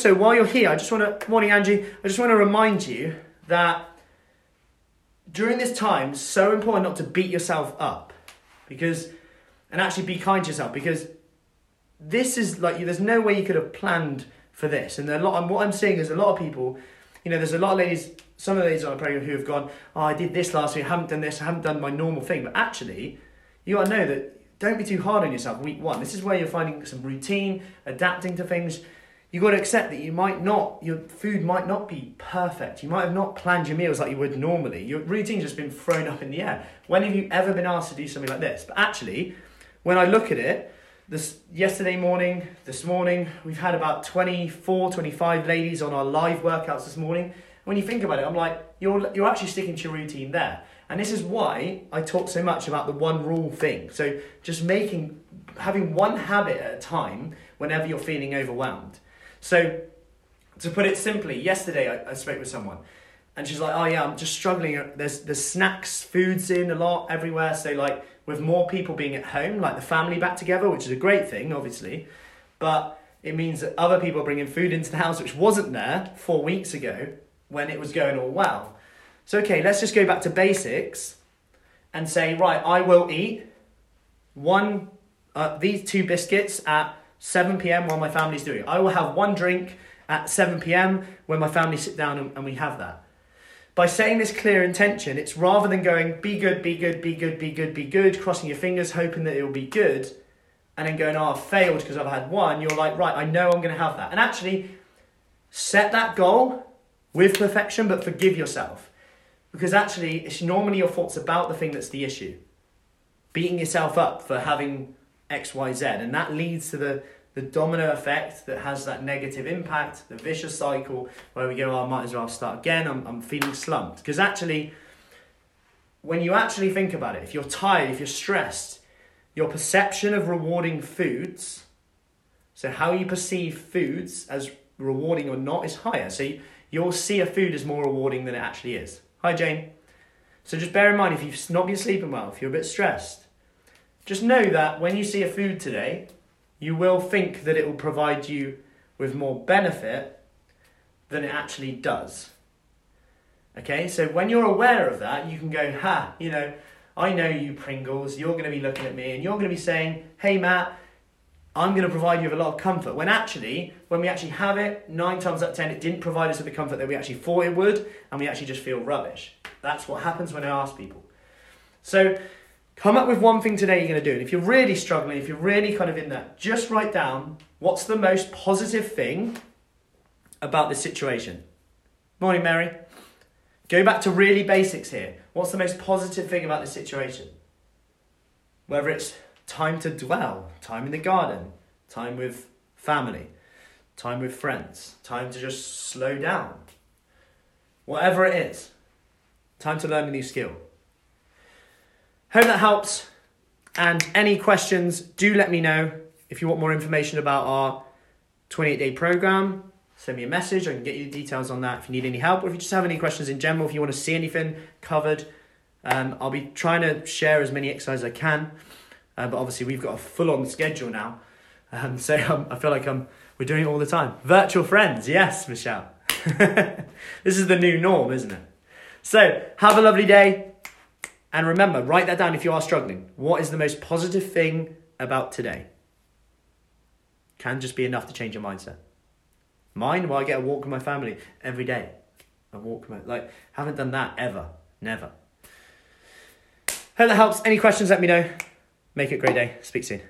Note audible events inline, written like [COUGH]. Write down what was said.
also, while you're here, I just want to, morning Angie, I just want to remind you that during this time, it's so important not to beat yourself up because, and actually be kind to yourself because this is like, there's no way you could have planned for this. And a lot, and what I'm seeing is a lot of people, you know, there's a lot of ladies, some of the ladies on the program who have gone, oh, I did this last week, I haven't done this, I haven't done my normal thing. But actually, you got to know that don't be too hard on yourself week one. This is where you're finding some routine, adapting to things. You've got to accept that you might not, your food might not be perfect. You might have not planned your meals like you would normally. Your routine's just been thrown up in the air. When have you ever been asked to do something like this? But actually, when I look at it, this yesterday morning, this morning, we've had about 24, 25 ladies on our live workouts this morning. When you think about it, I'm like, you're, you're actually sticking to your routine there. And this is why I talk so much about the one rule thing. So just making, having one habit at a time whenever you're feeling overwhelmed. So to put it simply, yesterday I, I spoke with someone and she's like, oh yeah, I'm just struggling. There's, there's snacks, foods in a lot everywhere. So like with more people being at home, like the family back together, which is a great thing, obviously. But it means that other people are bringing food into the house, which wasn't there four weeks ago when it was going all well. So, okay, let's just go back to basics and say, right, I will eat one, uh, these two biscuits at 7 p.m. while my family's doing it. I will have one drink at 7 p.m. when my family sit down and, and we have that. By saying this clear intention, it's rather than going, be good, be good, be good, be good, be good, crossing your fingers, hoping that it will be good, and then going, oh, I've failed because I've had one. You're like, right, I know I'm going to have that. And actually, set that goal with perfection, but forgive yourself. Because actually, it's normally your thoughts about the thing that's the issue. Beating yourself up for having X, Y, Z. And that leads to the, the domino effect that has that negative impact, the vicious cycle where we go, oh, I might as well start again. I'm, I'm feeling slumped. Because actually, when you actually think about it, if you're tired, if you're stressed, your perception of rewarding foods, so how you perceive foods as rewarding or not, is higher. So you, you'll see a food as more rewarding than it actually is. Hi, Jane. So just bear in mind if you've not been sleeping well, if you're a bit stressed, just know that when you see a food today, you will think that it will provide you with more benefit than it actually does. Okay, so when you're aware of that, you can go, ha, you know, I know you Pringles, you're going to be looking at me and you're going to be saying, hey, Matt, I'm going to provide you with a lot of comfort. When actually, when we actually have it, nine times out of ten, it didn't provide us with the comfort that we actually thought it would, and we actually just feel rubbish. That's what happens when I ask people. So, come up with one thing today you're going to do. And if you're really struggling, if you're really kind of in that, just write down what's the most positive thing about this situation. Morning, Mary. Go back to really basics here. What's the most positive thing about this situation? Whether it's time to dwell, time in the garden, time with family, time with friends, time to just slow down. Whatever it is, time to learn a new skill. Hope that helps. And any questions, do let me know. If you want more information about our 28 day program, send me a message. I can get you the details on that if you need any help, or if you just have any questions in general, if you want to see anything covered. Um, I'll be trying to share as many exercises as I can. Uh, but obviously, we've got a full on schedule now. Um, so um, I feel like um, we're doing it all the time. Virtual friends, yes, Michelle. [LAUGHS] this is the new norm, isn't it? So have a lovely day. And remember, write that down if you are struggling. What is the most positive thing about today? Can just be enough to change your mindset. Mine, well, I get a walk with my family every day. I walk with my, like, haven't done that ever. Never. Hope that helps. Any questions, let me know. Make it a great day. Speak soon.